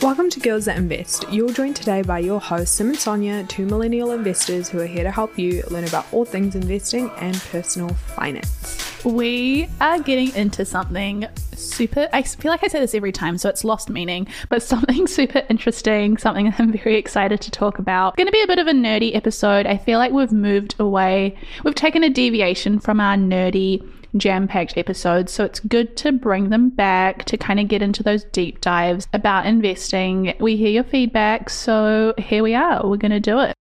Welcome to Girls That Invest. You're joined today by your host, Sim and Sonya, two millennial investors who are here to help you learn about all things investing and personal finance. We are getting into something super, I feel like I say this every time, so it's lost meaning, but something super interesting, something I'm very excited to talk about. Going to be a bit of a nerdy episode. I feel like we've moved away, we've taken a deviation from our nerdy jam packed episodes. So it's good to bring them back to kind of get into those deep dives about investing. We hear your feedback. So here we are. We're going to do it.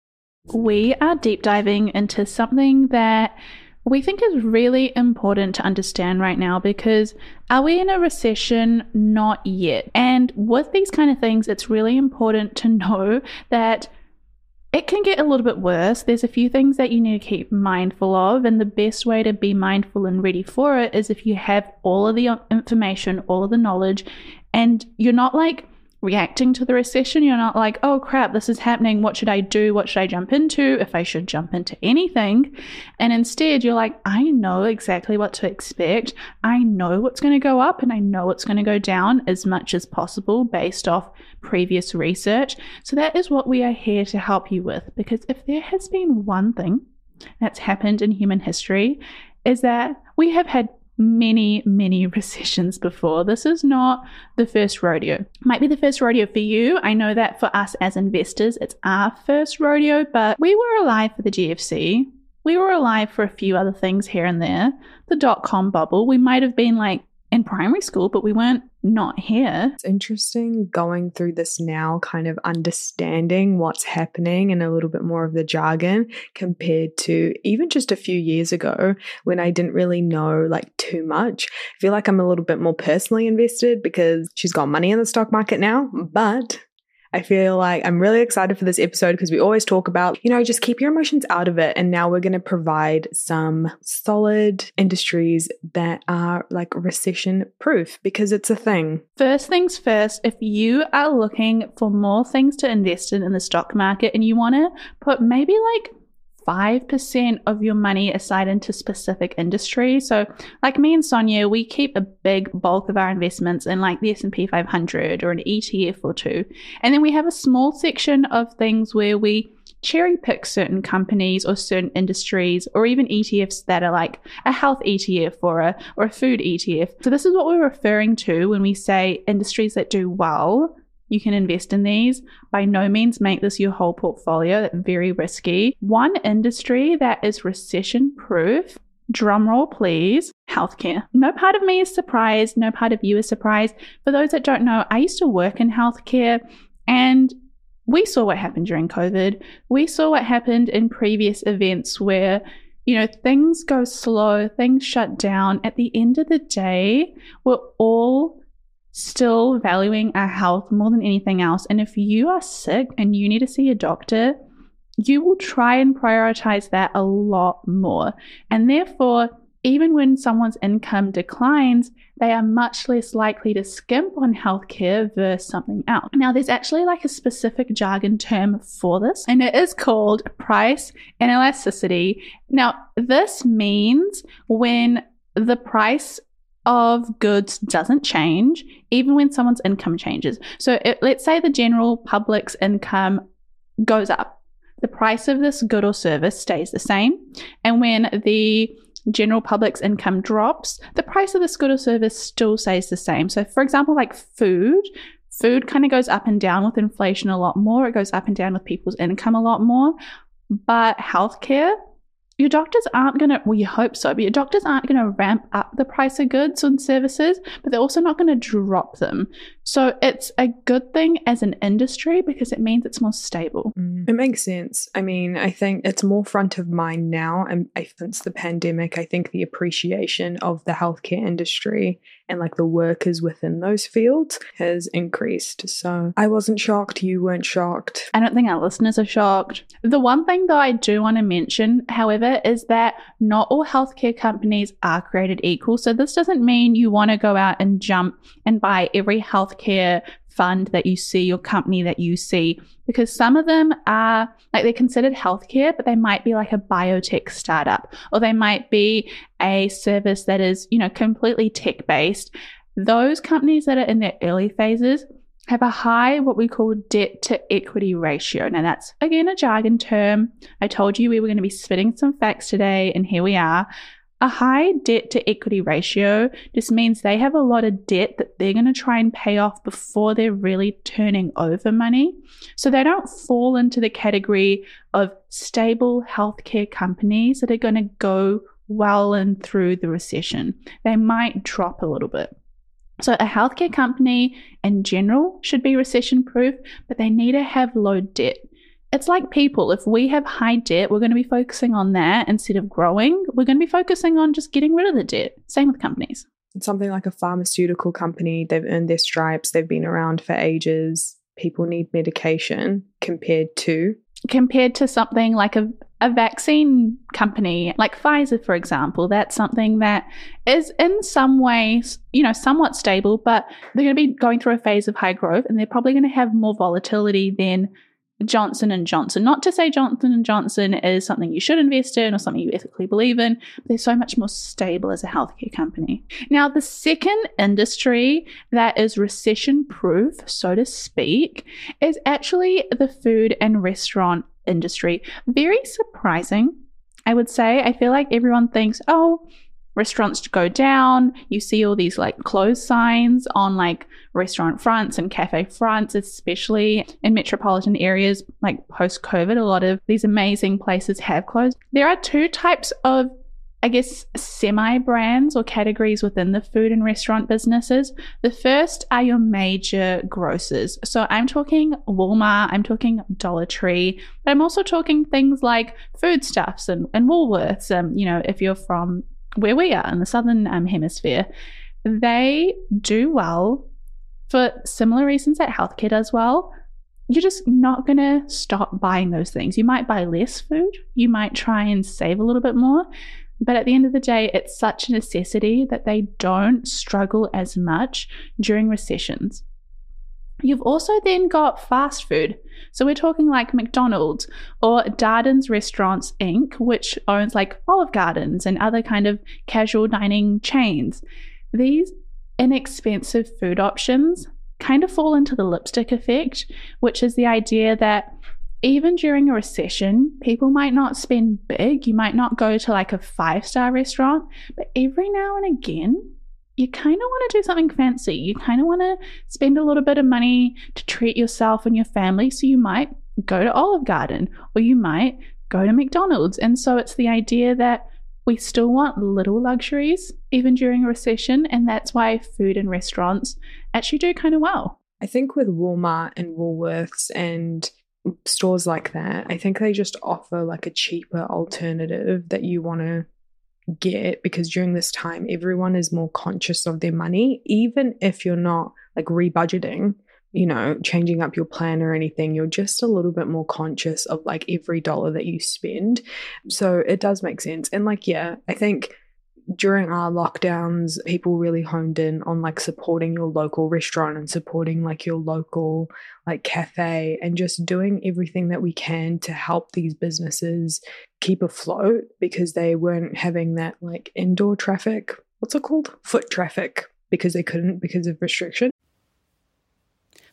We are deep diving into something that we think is really important to understand right now because are we in a recession? Not yet. And with these kind of things, it's really important to know that it can get a little bit worse. There's a few things that you need to keep mindful of, and the best way to be mindful and ready for it is if you have all of the information, all of the knowledge, and you're not like reacting to the recession. You're not like, oh crap, this is happening. What should I do? What should I jump into? If I should jump into anything. And instead, you're like, I know exactly what to expect. I know what's going to go up and I know what's going to go down as much as possible based off previous research. So that is what we are here to help you with. Because if there has been one thing that's happened in human history, is that we have had many, many recessions before. This is not the first rodeo. Might be the first rodeo for you. I know that for us as investors, it's our first rodeo, but we were alive for the GFC. We were alive for a few other things here and there. The dot com bubble, we might have been like in primary school, but we weren't not here. It's interesting going through this now, kind of understanding what's happening and a little bit more of the jargon compared to even just a few years ago when I didn't really know like too much. I feel like I'm a little bit more personally invested because she's got money in the stock market now, but I feel like I'm really excited for this episode because we always talk about, you know, just keep your emotions out of it. And now we're going to provide some solid industries that are like recession proof because it's a thing. First things first, if you are looking for more things to invest in in the stock market and you want to put maybe like 5% of your money aside into specific industries. So like me and Sonya, we keep a big bulk of our investments in like the S&P 500 or an ETF or two. And then we have a small section of things where we cherry pick certain companies or certain industries or even ETFs that are like a health ETF or a or a food ETF. So this is what we're referring to when we say industries that do well you can invest in these. By no means make this your whole portfolio. Very risky. One industry that is recession proof drumroll please, healthcare. No part of me is surprised, no part of you is surprised. For those that don't know, I used to work in healthcare and we saw what happened during COVID. We saw what happened in previous events where, you know, things go slow, things shut down. At the end of the day, we're all still valuing our health more than anything else. And if you are sick and you need to see a doctor, you will try and prioritize that a lot more. And therefore, even when someone's income declines, they are much less likely to skimp on healthcare versus something else. Now, there's actually like a specific jargon term for this, and it is called price inelasticity. Now, this means when the price of goods doesn't change even when someone's income changes. So it, let's say the general public's income goes up. The price of this good or service stays the same. And when the general public's income drops, the price of this good or service still stays the same. So, for example, like food, food kind of goes up and down with inflation a lot more. It goes up and down with people's income a lot more. But healthcare, your doctors aren't going to, well, you hope so, but your doctors aren't going to ramp up the price of goods and services, but they're also not going to drop them. So it's a good thing as an industry because it means it's more stable. Mm. It makes sense. I mean, I think it's more front of mind now. And since the pandemic, I think the appreciation of the healthcare industry and like the workers within those fields has increased. So I wasn't shocked. You weren't shocked. I don't think our listeners are shocked. The one thing though I do want to mention, however, is that not all healthcare companies are created equal. So this doesn't mean you want to go out and jump and buy every healthcare fund that you see your company that you see because some of them are like they're considered healthcare but they might be like a biotech startup or they might be a service that is you know completely tech based those companies that are in their early phases have a high what we call debt to equity ratio. Now that's again a jargon term. I told you we were going to be spitting some facts today and here we are a high debt to equity ratio just means they have a lot of debt that they're going to try and pay off before they're really turning over money. So they don't fall into the category of stable healthcare companies that are going to go well and through the recession. They might drop a little bit. So, a healthcare company in general should be recession proof, but they need to have low debt. It's like people. If we have high debt, we're going to be focusing on that instead of growing. We're going to be focusing on just getting rid of the debt. Same with companies. It's Something like a pharmaceutical company, they've earned their stripes, they've been around for ages. People need medication compared to compared to something like a, a vaccine company like Pfizer, for example, that's something that is in some ways, you know, somewhat stable, but they're going to be going through a phase of high growth and they're probably going to have more volatility than Johnson and Johnson. Not to say Johnson and Johnson is something you should invest in or something you ethically believe in, but they're so much more stable as a healthcare company. Now, the second industry that is recession proof, so to speak, is actually the food and restaurant industry. Very surprising, I would say. I feel like everyone thinks, oh, restaurants to go down. You see all these like closed signs on like restaurant fronts and cafe fronts, especially in metropolitan areas like post COVID. A lot of these amazing places have closed. There are two types of I guess, semi brands or categories within the food and restaurant businesses. The first are your major grocers. So I'm talking Walmart, I'm talking Dollar Tree, but I'm also talking things like foodstuffs and, and Woolworths. Um, you know, if you're from where we are in the southern um, hemisphere, they do well for similar reasons that healthcare does well. You're just not going to stop buying those things. You might buy less food, you might try and save a little bit more. But at the end of the day, it's such a necessity that they don't struggle as much during recessions. You've also then got fast food. So we're talking like McDonald's or Darden's Restaurants Inc., which owns like Olive Gardens and other kind of casual dining chains. These inexpensive food options kind of fall into the lipstick effect, which is the idea that even during a recession, people might not spend big. You might not go to like a five star restaurant, but every now and again, you kind of want to do something fancy. You kind of want to spend a little bit of money to treat yourself and your family. So you might go to Olive Garden or you might go to McDonald's. And so it's the idea that we still want little luxuries even during a recession. And that's why food and restaurants actually do kind of well. I think with Walmart and Woolworths and stores like that, I think they just offer like a cheaper alternative that you want to get because during this time everyone is more conscious of their money even if you're not like rebudgeting you know changing up your plan or anything you're just a little bit more conscious of like every dollar that you spend. So it does make sense. And like yeah i think during our lockdowns, people really honed in on like supporting your local restaurant and supporting like your local like cafe and just doing everything that we can to help these businesses keep afloat because they weren't having that like indoor traffic. What's it called? Foot traffic because they couldn't because of restriction.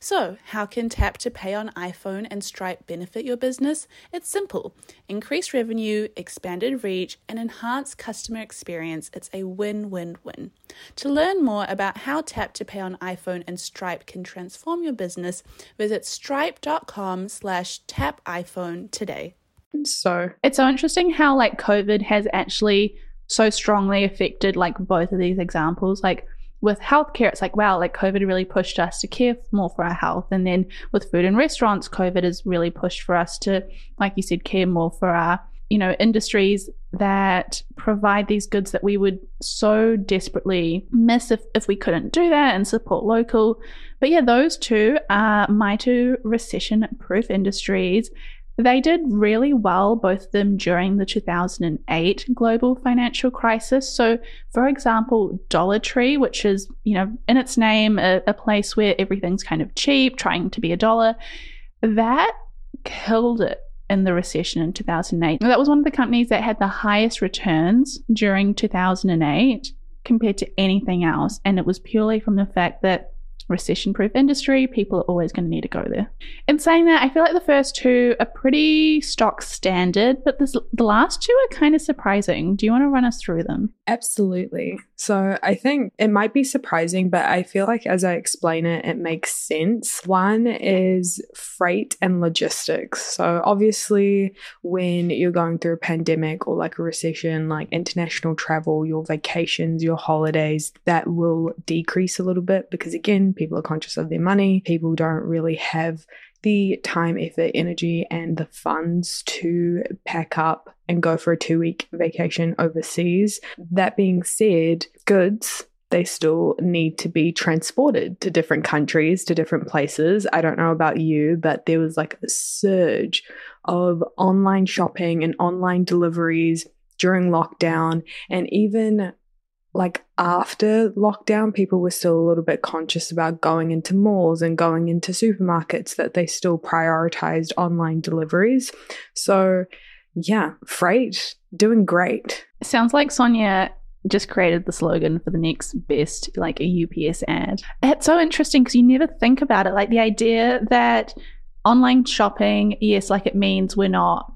So, how can Tap to Pay on iPhone and Stripe benefit your business? It's simple increased revenue, expanded reach, and enhanced customer experience. It's a win win win. To learn more about how Tap to Pay on iPhone and Stripe can transform your business, visit stripe.com slash tap iPhone today. So It's so interesting how like COVID has actually so strongly affected like both of these examples. Like with healthcare, it's like, wow, like COVID really pushed us to care more for our health. And then with food and restaurants, COVID has really pushed for us to, like you said, care more for our, you know, industries that provide these goods that we would so desperately miss if, if we couldn't do that and support local. But yeah, those two are my two recession proof industries. They did really well, both of them during the 2008 global financial crisis. So, for example, Dollar Tree, which is, you know, in its name, a, a place where everything's kind of cheap, trying to be a dollar, that killed it in the recession in 2008. That was one of the companies that had the highest returns during 2008 compared to anything else. And it was purely from the fact that recession proof industry, people are always going to need to go there. In saying that, I feel like the first two are pretty stock standard, but this, the last two are kind of surprising. Do you want to run us through them? Absolutely. So I think it might be surprising, but I feel like as I explain it, it makes sense. One is freight and logistics. So obviously, when you're going through a pandemic or like a recession, like international travel, your vacations, your holidays, that will decrease a little bit because again, people are conscious of their money. People don't really have the time, effort, energy, and the funds to pack up and go for a two week vacation overseas. That being said, goods they still need to be transported to different countries, to different places. I don't know about you, but there was like a surge of online shopping and online deliveries during lockdown. And even like after lockdown, people were still a little bit conscious about going into malls and going into supermarkets, that they still prioritized online deliveries. So, yeah, freight doing great. Sounds like Sonya just created the slogan for the next best, like a UPS ad. It's so interesting because you never think about it. Like the idea that online shopping, yes, like it means we're not,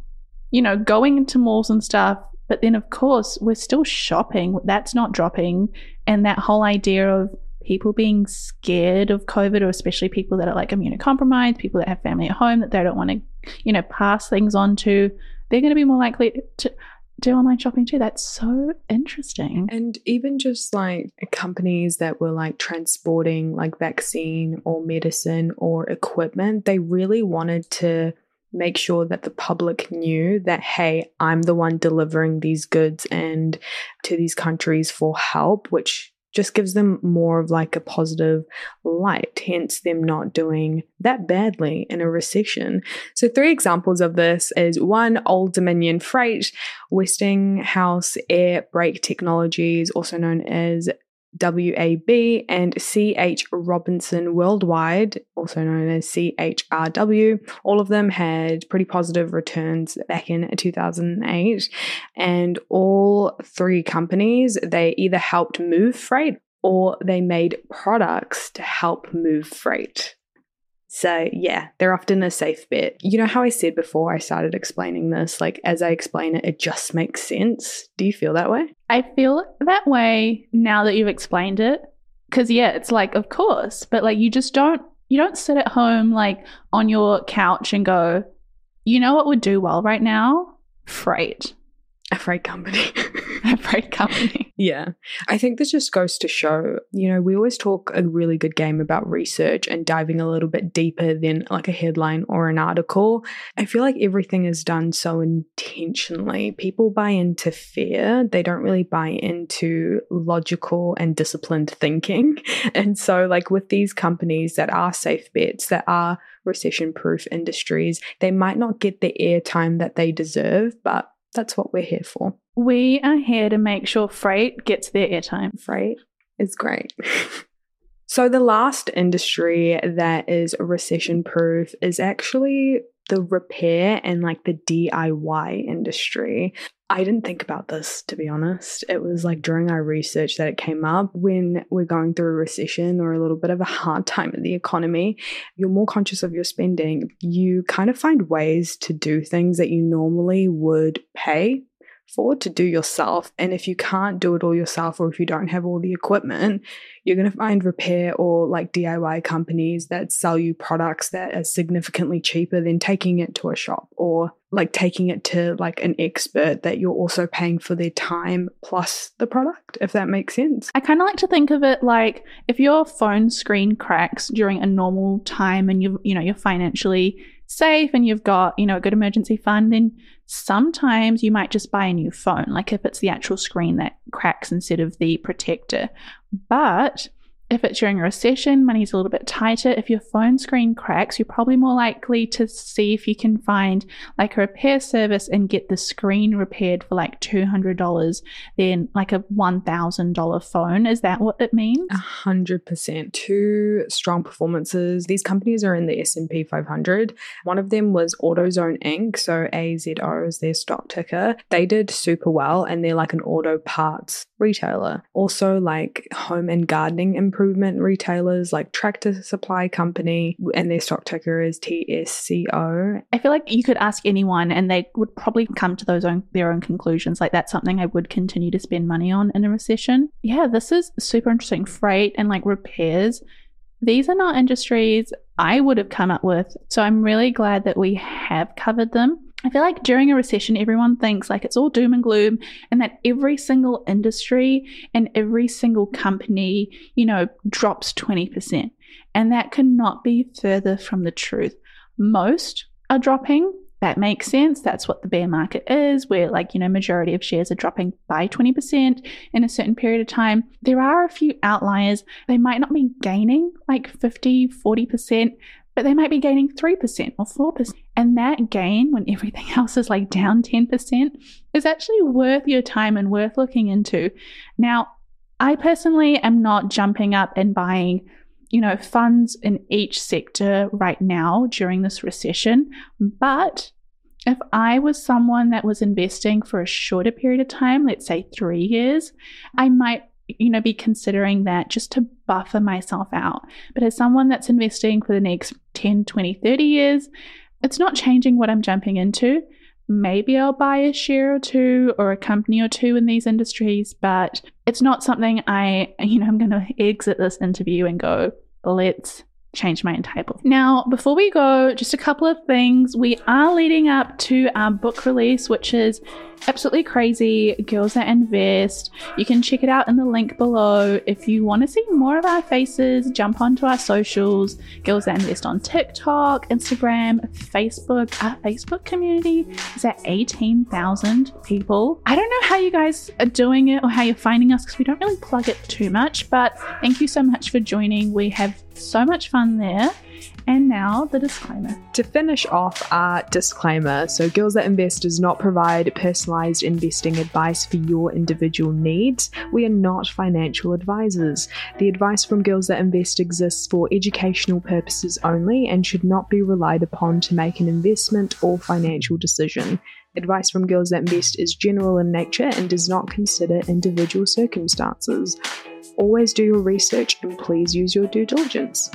you know, going into malls and stuff but then, of course, we're still shopping. That's not dropping. And that whole idea of people being scared of COVID, or especially people that are like immunocompromised, people that have family at home that they don't want to, you know, pass things on to, they're going to be more likely to do online shopping too. That's so interesting. And even just like companies that were like transporting like vaccine or medicine or equipment, they really wanted to make sure that the public knew that hey i'm the one delivering these goods and to these countries for help which just gives them more of like a positive light hence them not doing that badly in a recession. So three examples of this is one old dominion freight westinghouse air brake technologies also known as WAB and CH Robinson Worldwide, also known as CHRW. All of them had pretty positive returns back in 2008. And all three companies, they either helped move freight or they made products to help move freight. So, yeah, they're often a safe bet. You know how I said before I started explaining this, like as I explain it, it just makes sense. Do you feel that way? I feel that way now that you've explained it. Cause yeah, it's like, of course, but like you just don't, you don't sit at home like on your couch and go, you know what would do well right now? Freight. A freight company. a freight company. Yeah. I think this just goes to show, you know, we always talk a really good game about research and diving a little bit deeper than like a headline or an article. I feel like everything is done so intentionally. People buy into fear, they don't really buy into logical and disciplined thinking. And so, like with these companies that are safe bets, that are recession proof industries, they might not get the airtime that they deserve, but that's what we're here for. We are here to make sure freight gets their airtime. Freight is great. so, the last industry that is recession proof is actually the repair and like the DIY industry. I didn't think about this to be honest. It was like during our research that it came up when we're going through a recession or a little bit of a hard time in the economy, you're more conscious of your spending. You kind of find ways to do things that you normally would pay for to do yourself. And if you can't do it all yourself, or if you don't have all the equipment, you're going to find repair or like DIY companies that sell you products that are significantly cheaper than taking it to a shop or like taking it to like an expert that you're also paying for their time plus the product, if that makes sense. I kind of like to think of it like if your phone screen cracks during a normal time and you you know you're financially safe and you've got, you know, a good emergency fund, then sometimes you might just buy a new phone, like if it's the actual screen that cracks instead of the protector. But if it's during a recession, money's a little bit tighter. If your phone screen cracks, you're probably more likely to see if you can find like a repair service and get the screen repaired for like $200 than like a $1,000 phone. Is that what it means? A hundred percent. Two strong performances. These companies are in the S&P 500. One of them was AutoZone Inc. So AZO is their stock ticker. They did super well and they're like an auto parts retailer. Also like home and gardening improvement retailers like Tractor Supply Company, and their stock ticker is TSCO. I feel like you could ask anyone and they would probably come to those own their own conclusions. Like that's something I would continue to spend money on in a recession. Yeah, this is super interesting. Freight and like repairs. These are not industries I would have come up with. So I'm really glad that we have covered them. I feel like during a recession, everyone thinks like it's all doom and gloom, and that every single industry and every single company, you know, drops 20%. And that cannot be further from the truth. Most are dropping. That makes sense. That's what the bear market is, where, like, you know, majority of shares are dropping by 20% in a certain period of time. There are a few outliers. They might not be gaining like 50, 40%, but they might be gaining 3% or 4%. And that gain, when everything else is like down 10%, is actually worth your time and worth looking into. Now, I personally am not jumping up and buying, you know, funds in each sector right now during this recession, but if I was someone that was investing for a shorter period of time, let's say three years, I might you know, be considering that just to buffer myself out. But as someone that's investing for the next 10, 20, 30 years, it's not changing what I'm jumping into. Maybe I'll buy a share or two or a company or two in these industries, but it's not something I, you know, I'm going to exit this interview and go, let's change my entire book. Now, before we go, just a couple of things. We are leading up to our book release, which is absolutely crazy. Girls That Invest. You can check it out in the link below. If you want to see more of our faces, jump onto our socials. Girls That Invest on TikTok, Instagram, Facebook. Our Facebook community is at 18,000 people. I don't know how you guys are doing it or how you're finding us because we don't really plug it too much, but thank you so much for joining. We have so much fun there. And now the disclaimer. To finish off our disclaimer so, Girls That Invest does not provide personalized investing advice for your individual needs. We are not financial advisors. The advice from Girls That Invest exists for educational purposes only and should not be relied upon to make an investment or financial decision. Advice from Girls That Invest is general in nature and does not consider individual circumstances. Always do your research and please use your due diligence.